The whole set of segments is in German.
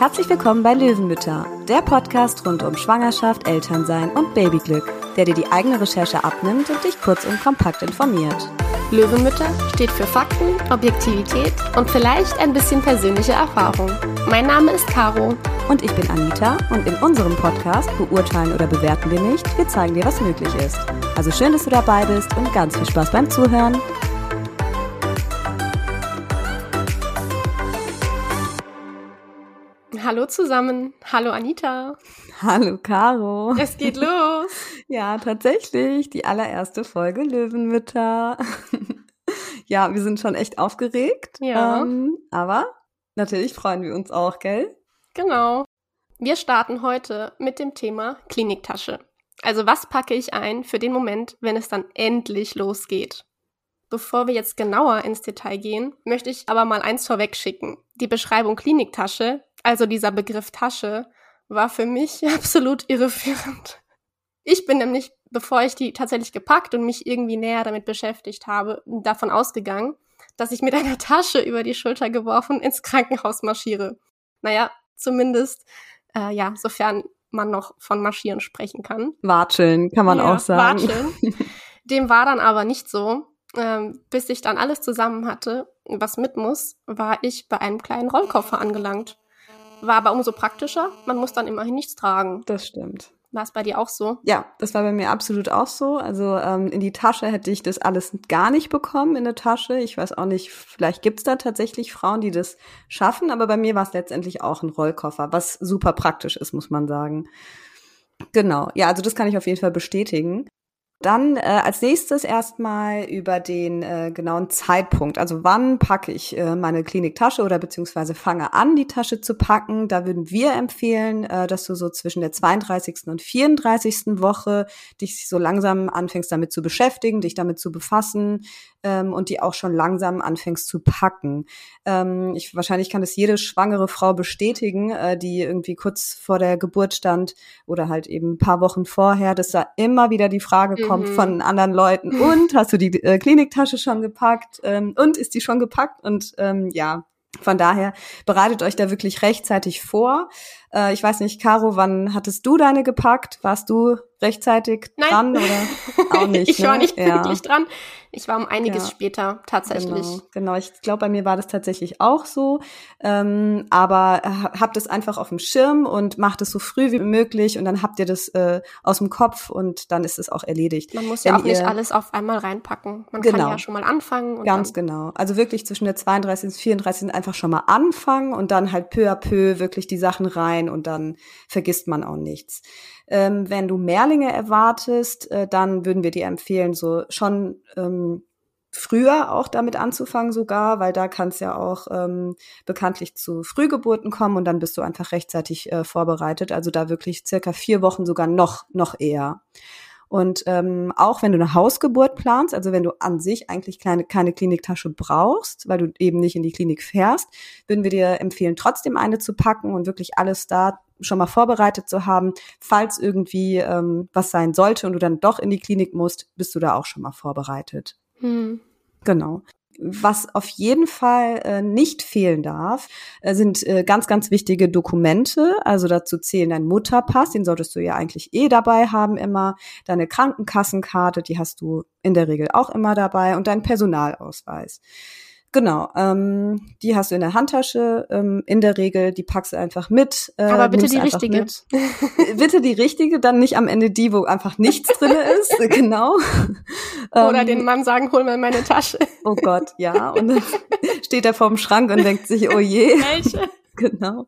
Herzlich willkommen bei Löwenmütter, der Podcast rund um Schwangerschaft, Elternsein und Babyglück, der dir die eigene Recherche abnimmt und dich kurz und kompakt informiert. Löwenmütter steht für Fakten, Objektivität und vielleicht ein bisschen persönliche Erfahrung. Mein Name ist Caro. Und ich bin Anita und in unserem Podcast beurteilen oder bewerten wir nicht, wir zeigen dir, was möglich ist. Also schön, dass du dabei bist und ganz viel Spaß beim Zuhören. Hallo zusammen. Hallo Anita. Hallo Caro. Es geht los. ja, tatsächlich. Die allererste Folge Löwenmütter. ja, wir sind schon echt aufgeregt. Ja. Ähm, aber natürlich freuen wir uns auch, gell? Genau. Wir starten heute mit dem Thema Kliniktasche. Also was packe ich ein für den Moment, wenn es dann endlich losgeht? Bevor wir jetzt genauer ins Detail gehen, möchte ich aber mal eins vorwegschicken. Die Beschreibung Kliniktasche also dieser Begriff Tasche war für mich absolut irreführend. Ich bin nämlich, bevor ich die tatsächlich gepackt und mich irgendwie näher damit beschäftigt habe, davon ausgegangen, dass ich mit einer Tasche über die Schulter geworfen ins Krankenhaus marschiere. Naja, zumindest, äh, ja, sofern man noch von Marschieren sprechen kann. Watscheln, kann man ja, auch sagen. Watscheln. Dem war dann aber nicht so. Ähm, bis ich dann alles zusammen hatte, was mit muss, war ich bei einem kleinen Rollkoffer angelangt. War aber umso praktischer. Man muss dann immerhin nichts tragen. Das stimmt. War es bei dir auch so? Ja, das war bei mir absolut auch so. Also ähm, in die Tasche hätte ich das alles gar nicht bekommen in eine Tasche. Ich weiß auch nicht, vielleicht gibt's da tatsächlich Frauen, die das schaffen, aber bei mir war es letztendlich auch ein Rollkoffer, was super praktisch ist, muss man sagen. Genau, ja, also das kann ich auf jeden Fall bestätigen. Dann äh, als nächstes erstmal über den äh, genauen Zeitpunkt. Also wann packe ich äh, meine Kliniktasche oder beziehungsweise fange an, die Tasche zu packen. Da würden wir empfehlen, äh, dass du so zwischen der 32. und 34. Woche dich so langsam anfängst damit zu beschäftigen, dich damit zu befassen, ähm, und die auch schon langsam anfängst zu packen. Ähm, ich, wahrscheinlich kann es jede schwangere Frau bestätigen, äh, die irgendwie kurz vor der Geburt stand oder halt eben ein paar Wochen vorher, dass da immer wieder die Frage kommt mhm. von anderen Leuten, und hast du die äh, Kliniktasche schon gepackt? Ähm, und ist die schon gepackt? Und ähm, ja, von daher bereitet euch da wirklich rechtzeitig vor. Äh, ich weiß nicht, Caro, wann hattest du deine gepackt? Warst du rechtzeitig Nein. dran oder auch nicht? ich ne? war nicht ja. pünktlich dran. Ich war um einiges Ja. später tatsächlich. Genau, genau. ich glaube, bei mir war das tatsächlich auch so. Ähm, aber äh, habt es einfach auf dem Schirm und macht es so früh wie möglich und dann habt ihr das äh, aus dem Kopf und dann ist es auch erledigt. Man muss Wenn ja auch nicht alles auf einmal reinpacken. Man kann Genau. ja schon mal anfangen und Ganz genau. Also wirklich zwischen der 32 und 34 einfach schon mal anfangen und dann halt peu à peu wirklich die Sachen rein und dann vergisst man auch nichts. Ähm, wenn du Mehrlinge erwartest, äh, dann würden wir dir empfehlen, so schon ähm, früher auch damit anzufangen sogar, weil da kann es ja auch ähm, bekanntlich zu Frühgeburten kommen und dann bist du einfach rechtzeitig äh, vorbereitet. Also da wirklich circa vier Wochen sogar noch noch eher. Und ähm, auch wenn du eine Hausgeburt planst, also wenn du an sich eigentlich kleine, keine Kliniktasche brauchst, weil du eben nicht in die Klinik fährst, würden wir dir empfehlen, trotzdem eine zu packen und wirklich alles da schon mal vorbereitet zu haben. Falls irgendwie ähm, was sein sollte und du dann doch in die Klinik musst, bist du da auch schon mal vorbereitet. hm. Genau. Was auf jeden Fall äh, nicht fehlen darf, äh, sind äh, ganz, ganz wichtige Dokumente. Also dazu zählen dein Mutterpass, den solltest du ja eigentlich eh dabei haben immer. Deine Krankenkassenkarte, die hast du in der Regel auch immer dabei und dein Personalausweis. Genau, ähm, die hast du in der Handtasche. Ähm, in der Regel, die packst du einfach mit. Äh, Aber bitte die richtige. Mit. bitte die richtige, dann nicht am Ende die, wo einfach nichts drin ist. Genau. Oder Ähm, den Mann sagen, hol mal meine Tasche. Oh Gott, ja. Und dann steht er vorm Schrank und denkt sich, oh je. Welche? Genau.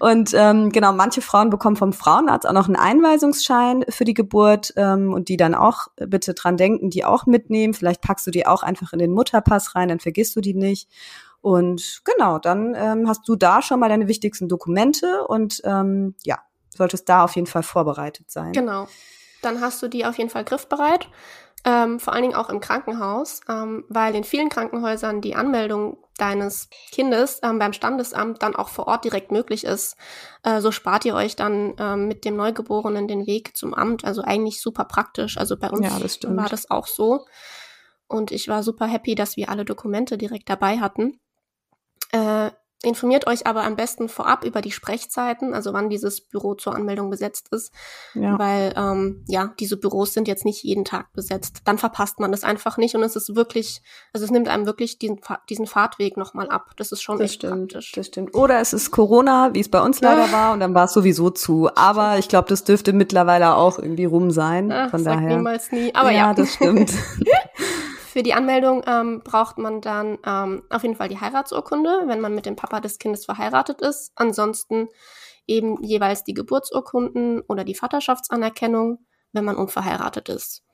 Und ähm, genau, manche Frauen bekommen vom Frauenarzt auch noch einen Einweisungsschein für die Geburt ähm, und die dann auch äh, bitte dran denken, die auch mitnehmen. Vielleicht packst du die auch einfach in den Mutterpass rein, dann vergisst du die nicht. Und genau, dann ähm, hast du da schon mal deine wichtigsten Dokumente und ähm, ja, solltest da auf jeden Fall vorbereitet sein. Genau. Dann hast du die auf jeden Fall griffbereit. Ähm, vor allen Dingen auch im Krankenhaus, ähm, weil in vielen Krankenhäusern die Anmeldung deines Kindes ähm, beim Standesamt dann auch vor Ort direkt möglich ist. Äh, so spart ihr euch dann ähm, mit dem Neugeborenen den Weg zum Amt. Also eigentlich super praktisch. Also bei uns Ja, das war das auch so. Und ich war super happy, dass wir alle Dokumente direkt dabei hatten. Äh, Informiert euch aber am besten vorab über die Sprechzeiten, also wann dieses Büro zur Anmeldung besetzt ist, ja. weil ähm, ja diese Büros sind jetzt nicht jeden Tag besetzt. Dann verpasst man das einfach nicht und es ist wirklich, also es nimmt einem wirklich diesen, diesen Fahrtweg nochmal ab. Das ist schon das echt stimmt, praktisch. Das stimmt. Oder es ist Corona, wie es bei uns leider war, und dann war es sowieso zu. Aber ich glaube, das dürfte mittlerweile auch irgendwie rum sein. Ach, von daher. niemals nie. Aber ja, ja. das stimmt. Für die Anmeldung ähm, braucht man dann ähm, auf jeden Fall die Heiratsurkunde, wenn man mit dem Papa des Kindes verheiratet ist. Ansonsten eben jeweils die Geburtsurkunden oder die Vaterschaftsanerkennung, wenn man unverheiratet ist.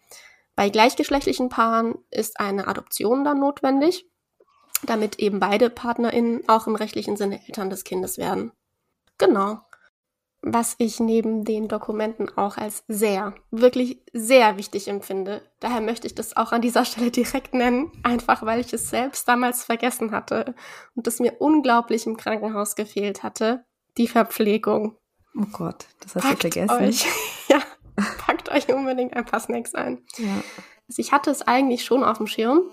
Bei gleichgeschlechtlichen Paaren ist eine Adoption dann notwendig, damit eben beide PartnerInnen auch im rechtlichen Sinne Eltern des Kindes werden. Genau was ich neben den Dokumenten auch als sehr, wirklich sehr wichtig empfinde. Daher möchte ich das auch an dieser Stelle direkt nennen, einfach weil ich es selbst damals vergessen hatte und es mir unglaublich im Krankenhaus gefehlt hatte. Die Verpflegung. Oh Gott, das hast packt du vergessen. Euch, ja, packt euch unbedingt ein paar Snacks ein. Ja. Also ich hatte es eigentlich schon auf dem Schirm,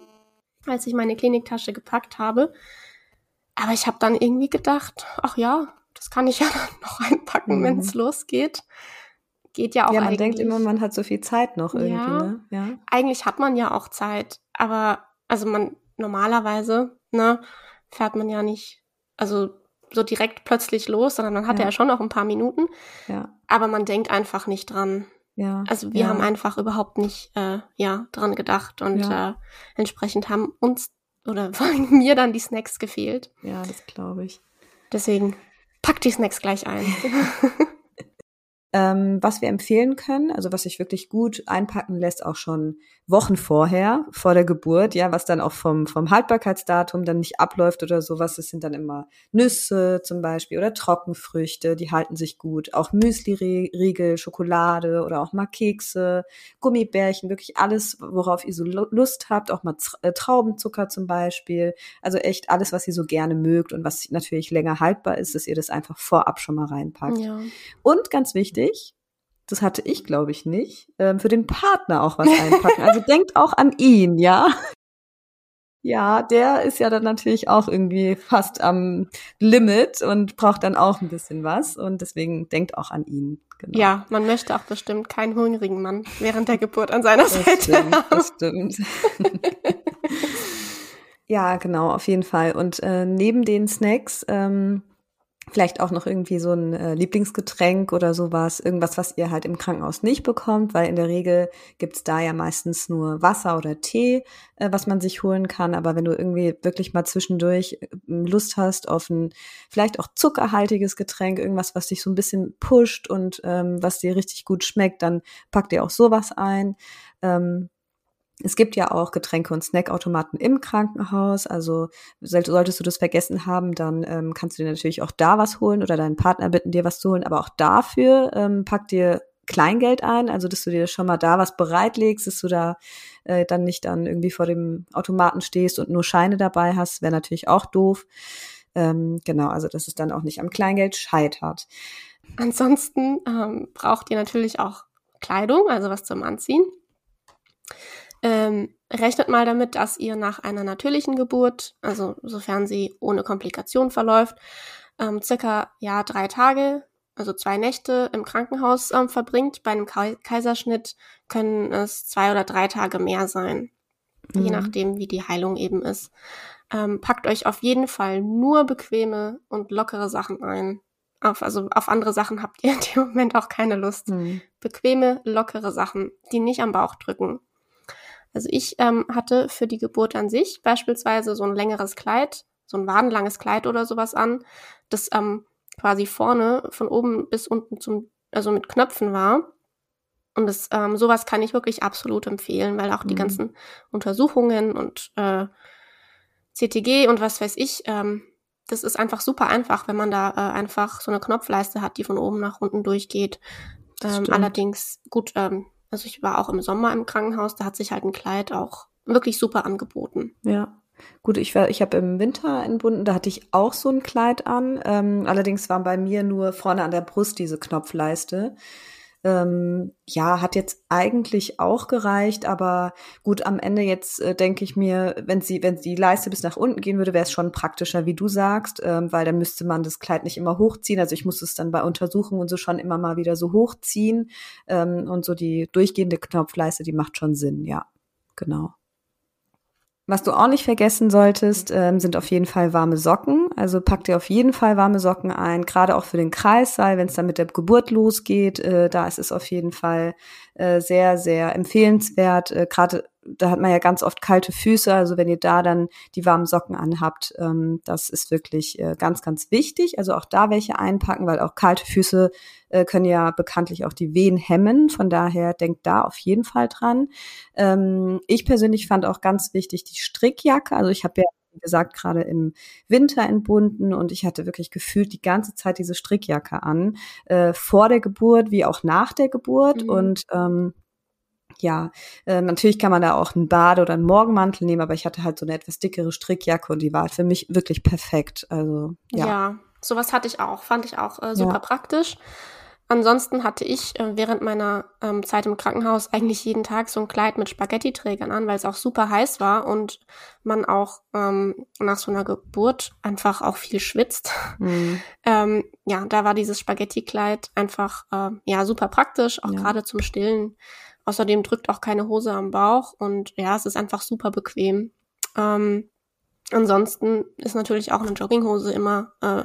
als ich meine Kliniktasche gepackt habe. Aber ich habe dann irgendwie gedacht, ach ja, das kann ich ja dann noch einpacken, mhm. wenn es losgeht. Geht ja auch Ja, man eigentlich. denkt immer, man hat so viel Zeit noch irgendwie, Ja. ne? Ja. Eigentlich hat man ja auch Zeit, aber also man normalerweise, ne, fährt man ja nicht, also so direkt plötzlich los, sondern man hat ja, Ja. schon noch ein paar Minuten, Ja. aber man denkt einfach nicht dran. Ja. Also wir ja. haben einfach überhaupt nicht äh, ja dran gedacht und Ja. äh, entsprechend haben uns oder vor allem mir dann die Snacks gefehlt. Ja, das glaube ich. Deswegen pack die Snacks gleich ein. Ähm, was wir empfehlen können, also was sich wirklich gut einpacken lässt, auch schon Wochen vorher, vor der Geburt, ja, was dann auch vom, vom Haltbarkeitsdatum dann nicht abläuft oder sowas, das sind dann immer Nüsse zum Beispiel oder Trockenfrüchte, die halten sich gut, auch Müsli-Riegel, Schokolade oder auch mal Kekse, Gummibärchen, wirklich alles, worauf ihr so Lu- Lust habt, auch mal äh, Traubenzucker zum Beispiel, also echt alles, was ihr so gerne mögt und was natürlich länger haltbar ist, dass ihr das einfach vorab schon mal reinpackt. ja. Und ganz wichtig, das hatte ich, glaube ich, nicht, ähm, für den Partner auch was einpacken. Also denkt auch an ihn, ja. Ja, der ist ja dann natürlich auch irgendwie fast am Limit und braucht dann auch ein bisschen was. Und deswegen denkt auch an ihn. Genau. Ja, man möchte auch bestimmt keinen hungrigen Mann während der Geburt an seiner das Seite stimmt, haben. das stimmt. ja, genau, auf jeden Fall. Und äh, neben den Snacks ähm, vielleicht auch noch irgendwie so ein äh, Lieblingsgetränk oder sowas, irgendwas, was ihr halt im Krankenhaus nicht bekommt, weil in der Regel gibt's da ja meistens nur Wasser oder Tee, äh, was man sich holen kann. Aber wenn du irgendwie wirklich mal zwischendurch äh, Lust hast auf ein vielleicht auch zuckerhaltiges Getränk, irgendwas, was dich so ein bisschen pusht und ähm, was dir richtig gut schmeckt, dann pack dir auch sowas ein. Ähm, es gibt ja auch Getränke- und Snackautomaten im Krankenhaus. Also soll- solltest du das vergessen haben, dann ähm, kannst du dir natürlich auch da was holen oder deinen Partner bitten, dir was zu holen. Aber auch dafür ähm, pack dir Kleingeld ein, also dass du dir schon mal da was bereitlegst, dass du da äh, dann nicht dann irgendwie vor dem Automaten stehst und nur Scheine dabei hast, wäre natürlich auch doof. Ähm, genau, also dass es dann auch nicht am Kleingeld scheitert. Ansonsten ähm, braucht ihr natürlich auch Kleidung, also was zum Anziehen. Ähm, rechnet mal damit, dass ihr nach einer natürlichen Geburt, also sofern sie ohne Komplikation verläuft, ähm, circa ja drei Tage, also zwei Nächte im Krankenhaus ähm, verbringt. Bei einem Kai Kaiserschnitt können es zwei oder drei Tage mehr sein, je Mhm. nachdem, wie die Heilung eben ist. Ähm, packt euch auf jeden Fall nur bequeme und lockere Sachen ein. Auf, also auf andere Sachen habt ihr in dem Moment auch keine Lust Hm. bequeme, lockere Sachen, die nicht am Bauch drücken. Also ich ähm, hatte für die Geburt an sich beispielsweise so ein längeres Kleid, so ein wadenlanges Kleid oder sowas an, das ähm, quasi vorne von oben bis unten zum, also mit Knöpfen war. Und das, ähm, sowas kann ich wirklich absolut empfehlen, weil auch die Mhm. ganzen Untersuchungen und äh, CTG und was weiß ich, ähm, das ist einfach super einfach, wenn man da äh, einfach so eine Knopfleiste hat, die von oben nach unten durchgeht. Ähm, allerdings, gut, ähm, also ich war auch im Sommer im Krankenhaus, da hat sich halt ein Kleid auch wirklich super angeboten. Ja. Gut, ich war, ich habe im Winter entbunden, da hatte ich auch so ein Kleid an. Ähm, allerdings war bei mir nur vorne an der Brust diese Knopfleiste. Ähm, ja, hat jetzt eigentlich auch gereicht, aber gut, am Ende jetzt äh, denke ich mir, wenn sie, wenn die Leiste bis nach unten gehen würde, wäre es schon praktischer, wie du sagst, ähm, weil dann müsste man das Kleid nicht immer hochziehen. Also ich muss es dann bei Untersuchungen und so schon immer mal wieder so hochziehen. Ähm, und so die durchgehende Knopfleiste, die macht schon Sinn, ja. Genau. Was du auch nicht vergessen solltest, ähm, sind auf jeden Fall warme Socken. Also pack dir auf jeden Fall warme Socken ein, gerade auch für den Kreissaal, wenn es dann mit der Geburt losgeht. Äh, da ist es auf jeden Fall äh, sehr, sehr empfehlenswert. Äh, gerade da hat man ja ganz oft kalte Füße, also wenn ihr da dann die warmen Socken anhabt, ähm, das ist wirklich äh, ganz, ganz wichtig. Also auch da welche einpacken, weil auch kalte Füße äh, können ja bekanntlich auch die Wehen hemmen. Von daher denkt da auf jeden Fall dran. Ähm, ich persönlich fand auch ganz wichtig die Strickjacke. Also ich habe ja wie gesagt, gerade im Winter entbunden und ich hatte wirklich gefühlt die ganze Zeit diese Strickjacke an, äh, vor der Geburt wie auch nach der Geburt. Mhm. Und ähm, ja, äh, natürlich kann man da auch einen Bade- oder einen Morgenmantel nehmen, aber ich hatte halt so eine etwas dickere Strickjacke und die war für mich wirklich perfekt. Also ja. Ja, sowas hatte ich auch, fand ich auch äh, super ja. praktisch. Ansonsten hatte ich äh, während meiner ähm, Zeit im Krankenhaus eigentlich jeden Tag so ein Kleid mit Spaghetti-Trägern an, weil es auch super heiß war und man auch ähm, nach so einer Geburt einfach auch viel schwitzt. Mhm. ähm, ja, da war dieses Spaghetti-Kleid einfach äh, ja super praktisch, auch ja. gerade zum Stillen. Außerdem drückt auch keine Hose am Bauch und ja, es ist einfach super bequem. Ähm, ansonsten ist natürlich auch eine Jogginghose immer äh,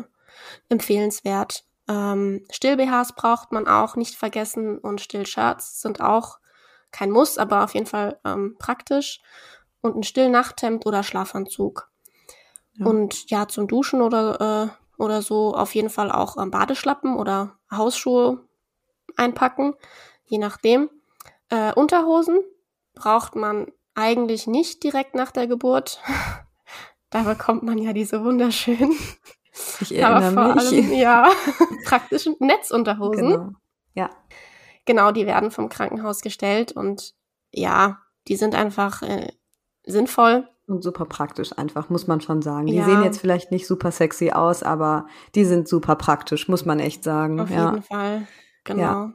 empfehlenswert. Ähm, Still-BHs braucht man auch nicht vergessen und Still-Shirts sind auch kein Muss, aber auf jeden Fall ähm, praktisch. Und ein Still-Nachthemd oder Schlafanzug. Ja. Und ja, zum Duschen oder, äh, oder so auf jeden Fall auch ähm, Badeschlappen oder Hausschuhe einpacken, je nachdem. Äh, Unterhosen braucht man eigentlich nicht direkt nach der Geburt. da bekommt man ja diese wunderschönen, ich aber vor mich. allem ja praktischen Netzunterhosen. Genau. Ja. Genau, die werden vom Krankenhaus gestellt und ja, die sind einfach äh, sinnvoll. Und super praktisch einfach, muss man schon sagen. Die ja. sehen jetzt vielleicht nicht super sexy aus, aber die sind super praktisch, muss man echt sagen. Auf ja. jeden Fall, genau. Ja.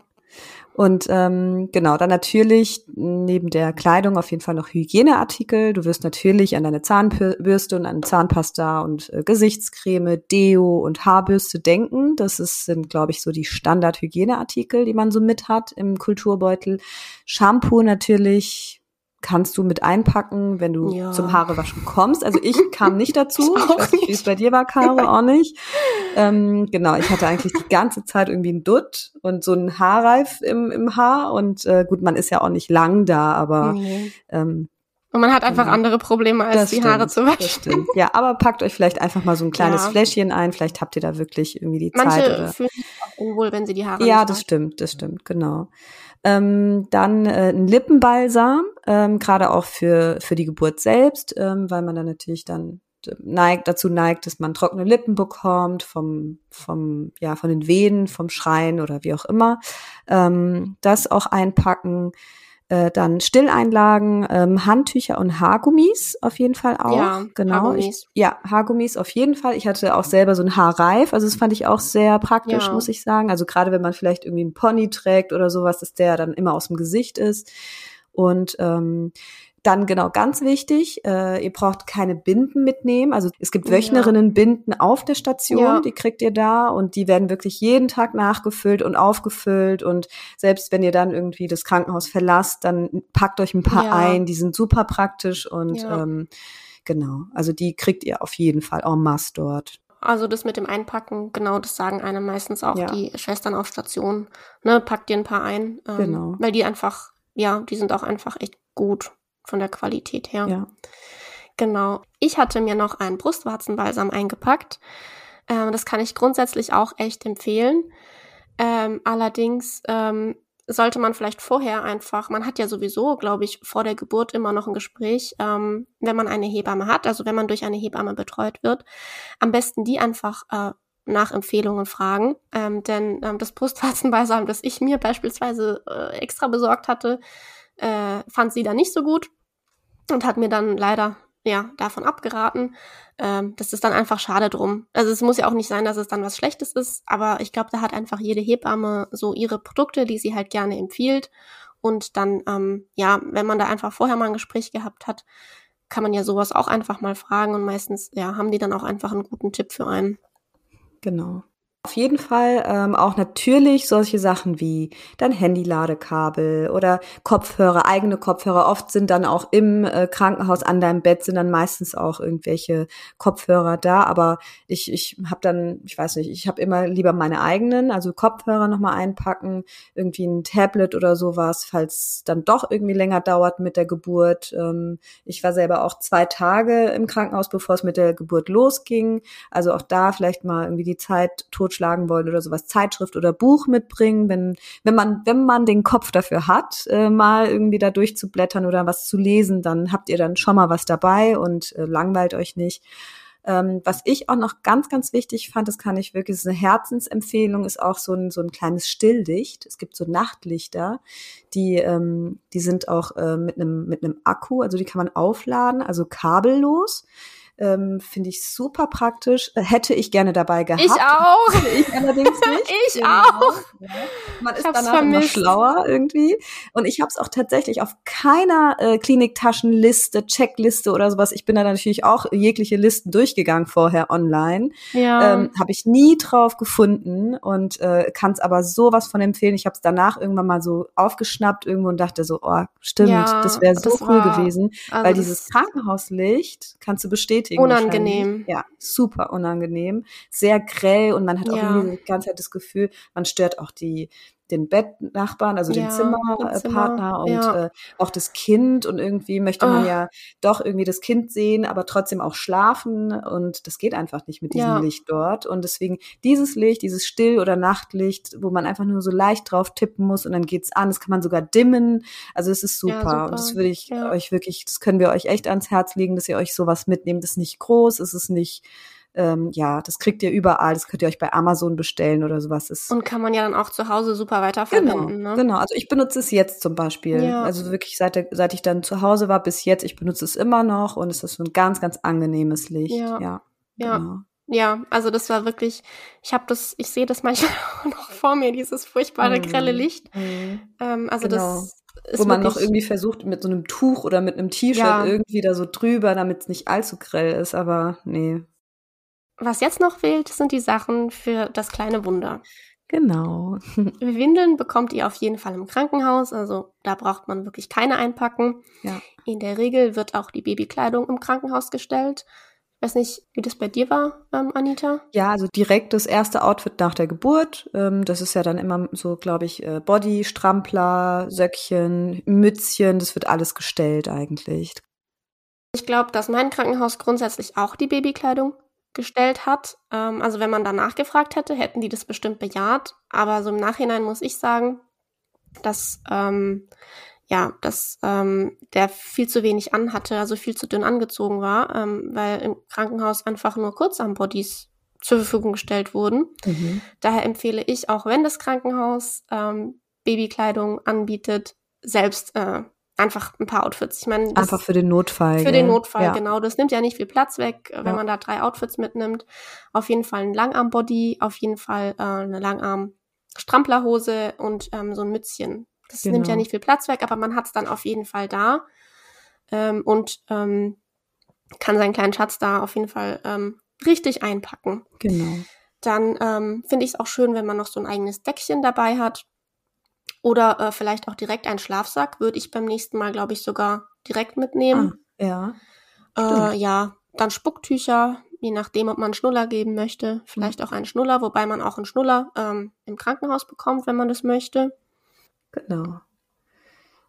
Und ähm, genau, dann natürlich neben der Kleidung auf jeden Fall noch Hygieneartikel. Du wirst natürlich an deine Zahnbürste und an Zahnpasta und äh, Gesichtscreme, Deo und Haarbürste denken. Das ist, sind, glaube ich, so die Standard-Hygieneartikel, die man so mit hat im Kulturbeutel. Shampoo natürlich, kannst du mit einpacken, wenn du ja. zum Haarewaschen kommst. Also ich kam nicht dazu. ich, ich weiß nicht, wie es bei dir war, Caro, auch nicht. Ähm, genau, ich hatte eigentlich die ganze Zeit irgendwie einen Dutt und so einen Haarreif im, im Haar. Und äh, gut, man ist ja auch nicht lang da, aber nee. ähm, und man hat einfach genau. andere Probleme, als das die stimmt, Haare zu waschen. Ja, aber packt euch vielleicht einfach mal so ein kleines ja. Fläschchen ein. Vielleicht habt ihr da wirklich irgendwie die Manche Zeit. Manche fühlen sich auch unwohl, wenn sie die Haare Ja, das stimmt, das stimmt, genau. Ähm, dann äh, ein Lippenbalsam, ähm, gerade auch für, für die Geburt selbst, ähm, weil man dann natürlich dann neigt, dazu neigt, dass man trockene Lippen bekommt vom, vom, ja, von den Venen, vom Schreien oder wie auch immer. Ähm, das auch einpacken. Äh, dann Stilleinlagen, ähm, Handtücher und Haargummis auf jeden Fall auch. Ja, genau. Haargummis. Ich, ja, Haargummis auf jeden Fall. Ich hatte auch selber so ein Haarreif, also das fand ich auch sehr praktisch, ja. muss ich sagen. Also gerade wenn man vielleicht irgendwie einen Pony trägt oder sowas, dass der dann immer aus dem Gesicht ist. Und ähm, dann genau ganz wichtig, äh, ihr braucht keine Binden mitnehmen. Also es gibt Wöchnerinnen-Binden auf der Station, ja. die kriegt ihr da und die werden wirklich jeden Tag nachgefüllt und aufgefüllt. Und selbst wenn ihr dann irgendwie das Krankenhaus verlasst, dann packt euch ein paar ja. ein, die sind super praktisch und ja. ähm, genau, also die kriegt ihr auf jeden Fall en masse dort. Also das mit dem Einpacken, genau, das sagen einem meistens auch die Schwestern auf Station. Ne, packt ihr ein paar ein. Ähm, genau. Weil die einfach, ja, die sind auch einfach echt gut von der Qualität her. Ja. Genau. Ich hatte mir noch einen Brustwarzenbalsam eingepackt. Ähm, das kann ich grundsätzlich auch echt empfehlen. Ähm, allerdings ähm, sollte man vielleicht vorher einfach, man hat ja sowieso, glaube ich, vor der Geburt immer noch ein Gespräch, ähm, wenn man eine Hebamme hat, also wenn man durch eine Hebamme betreut wird, am besten die einfach äh, nach Empfehlungen fragen. Ähm, denn ähm, das Brustwarzenbalsam, das ich mir beispielsweise äh, extra besorgt hatte, äh, fand sie da nicht so gut und hat mir dann leider ja davon abgeraten. Ähm, das ist dann einfach schade drum. Also es muss ja auch nicht sein, dass es dann was Schlechtes ist, aber ich glaube, da hat einfach jede Hebamme so ihre Produkte, die sie halt gerne empfiehlt. Und dann, ähm, ja, wenn man da einfach vorher mal ein Gespräch gehabt hat, kann man ja sowas auch einfach mal fragen und meistens, ja, haben die dann auch einfach einen guten Tipp für einen. Genau. Auf jeden Fall ähm, auch natürlich solche Sachen wie dein Handy-Ladekabel oder Kopfhörer, eigene Kopfhörer. Oft sind dann auch im äh, Krankenhaus an deinem Bett sind dann meistens auch irgendwelche Kopfhörer da. Aber ich, ich habe dann, ich weiß nicht, ich habe immer lieber meine eigenen, also Kopfhörer nochmal einpacken, irgendwie ein Tablet oder sowas, falls dann doch irgendwie länger dauert mit der Geburt. Ähm, ich war selber auch zwei Tage im Krankenhaus, bevor es mit der Geburt losging. Also auch da vielleicht mal irgendwie die Zeit tot totschlagen wollen oder sowas, Zeitschrift oder Buch mitbringen, wenn, wenn man, wenn man den Kopf dafür hat, äh, mal irgendwie da durchzublättern oder was zu lesen, dann habt ihr dann schon mal was dabei und äh, langweilt euch nicht. Ähm, was ich auch noch ganz, ganz wichtig fand, das kann ich wirklich, ist eine Herzensempfehlung, ist auch so ein, so ein kleines Stilllicht. Es gibt so Nachtlichter, die, ähm, die sind auch äh, mit einem mit einem Akku, also die kann man aufladen, also kabellos. Ähm, Finde ich super praktisch. Äh, hätte ich gerne dabei gehabt. Ich auch. Ich allerdings nicht. ich genau. auch. Ja. Man ist danach vermisst. immer schlauer irgendwie. Und ich habe es auch tatsächlich auf keiner äh, Kliniktaschenliste, Checkliste oder sowas. Ich bin da natürlich auch jegliche Listen durchgegangen vorher online. Ja. Ähm, habe ich nie drauf gefunden und äh, kann es aber sowas von empfehlen. Ich habe es danach irgendwann mal so aufgeschnappt irgendwo und dachte so, oh, stimmt, ja, das wäre so das cool war, gewesen. Also weil dieses Krankenhauslicht kannst du bestätigen bestätigen. Unangenehm. Ja, super unangenehm. Sehr grell und man hat auch ja. die ganze Zeit das Gefühl, man stört auch die, den Bettnachbarn, also ja, den Zimmerpartner Zimmer. und ja. äh, auch das Kind und irgendwie möchte man oh. ja doch irgendwie das Kind sehen, aber trotzdem auch schlafen und das geht einfach nicht mit diesem ja. Licht dort und deswegen dieses Licht, dieses Still- oder Nachtlicht, wo man einfach nur so leicht drauf tippen muss und dann geht's an, das kann man sogar dimmen, also es ist super, super. und das würde ich euch wirklich, das können wir euch echt ans Herz legen, dass ihr euch sowas mitnehmt, das ist nicht groß, es ist nicht ähm, ja, das kriegt ihr überall. Das könnt ihr euch bei Amazon bestellen oder sowas. Ist und kann man ja dann auch zu Hause super weiterverwenden. Genau, ne? genau. Also ich benutze es jetzt zum Beispiel. Ja. Also wirklich seit, seit ich dann zu Hause war bis jetzt, ich benutze es immer noch und es ist so ein ganz, ganz angenehmes Licht. Ja. Ja. ja. Genau. Ja, also das war wirklich, ich habe das, ich sehe das manchmal noch vor mir, dieses furchtbare mm. grelle Licht. Mm. Ähm, also genau. das wo man noch irgendwie versucht, mit so einem Tuch oder mit einem T-Shirt ja. irgendwie da so drüber, damit es nicht allzu grell ist, aber nee. Was jetzt noch fehlt, sind die Sachen für das kleine Wunder. Genau. Windeln bekommt ihr auf jeden Fall im Krankenhaus, also da braucht man wirklich keine einpacken. Ja. In der Regel wird auch die Babykleidung im Krankenhaus gestellt. Ich weiß nicht, wie das bei dir war, ähm, Anita? Ja, also direkt das erste Outfit nach der Geburt. Ähm, das ist ja dann immer so, glaube ich, äh, Body, Strampler, Söckchen, Mützchen, das wird alles gestellt eigentlich. Ich glaube, dass mein Krankenhaus grundsätzlich auch die Babykleidung gestellt hat. Ähm, also wenn man danach gefragt hätte, hätten die das bestimmt bejaht. Aber so im Nachhinein muss ich sagen, dass ähm, ja, dass ähm, der viel zu wenig anhatte, also viel zu dünn angezogen war, ähm, weil im Krankenhaus einfach nur Kurzarmbodies zur Verfügung gestellt wurden. Mhm. Daher empfehle ich, auch wenn das Krankenhaus ähm, Babykleidung anbietet, selbst äh, einfach ein paar Outfits. Ich meine, einfach für den Notfall. Für gell? den Notfall, ja. genau. Das nimmt ja nicht viel Platz weg, wenn ja. man da drei Outfits mitnimmt. Auf jeden Fall ein Langarm-Body, auf jeden Fall äh, eine Langarm-Stramplerhose und ähm, so ein Mützchen. Das genau. nimmt ja nicht viel Platz weg, aber man hat es dann auf jeden Fall da ähm, und ähm, kann seinen kleinen Schatz da auf jeden Fall ähm, richtig einpacken. Genau. Dann ähm, finde ich es auch schön, wenn man noch so ein eigenes Deckchen dabei hat. Oder äh, vielleicht auch direkt ein Schlafsack würde ich beim nächsten Mal, glaube ich, sogar direkt mitnehmen. Ah, ja. Äh, ja, dann Spucktücher, je nachdem, ob man einen Schnuller geben möchte. Vielleicht mhm. auch einen Schnuller, wobei man auch einen Schnuller ähm, im Krankenhaus bekommt, wenn man das möchte. Genau.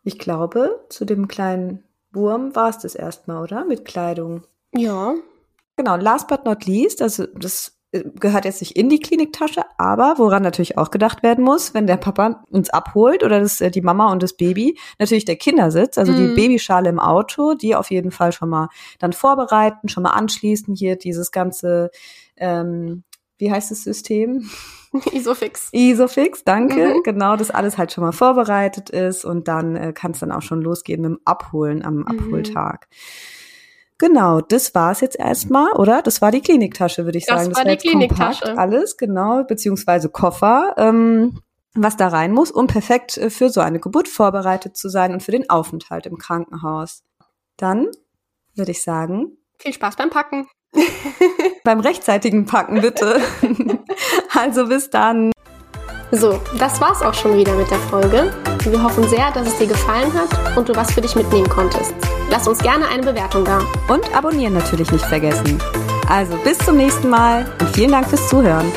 Ich glaube, zu dem kleinen Wurm war es das erstmal, oder? Mit Kleidung. Ja. Genau, last but not least, also das gehört jetzt nicht in die Kliniktasche, aber woran natürlich auch gedacht werden muss, wenn der Papa uns abholt oder das, äh, die Mama und das Baby, natürlich der Kindersitz, also mhm. die Babyschale im Auto, die auf jeden Fall schon mal dann vorbereiten, schon mal anschließen, hier dieses ganze, ähm, wie heißt das System? Isofix. Isofix, danke. Mhm. Genau, dass alles halt schon mal vorbereitet ist und dann äh, kann es dann auch schon losgehen mit dem Abholen am mhm. Abholtag. Genau, das war es jetzt erstmal, oder? Das war die Kliniktasche, würde ich Das sagen. war das die jetzt Kliniktasche. kompakt alles, genau, beziehungsweise Koffer, ähm, was da rein muss, um perfekt äh, für so eine Geburt vorbereitet zu sein und für den Aufenthalt im Krankenhaus. Dann würde ich sagen, Viel Spaß beim Packen. beim rechtzeitigen Packen bitte. also bis dann. So, das war's auch schon wieder mit der Folge. Wir hoffen sehr, dass es dir gefallen hat und du was für dich mitnehmen konntest. Lass uns gerne eine Bewertung da. Und abonnieren natürlich nicht vergessen. Also bis zum nächsten Mal und vielen Dank fürs Zuhören.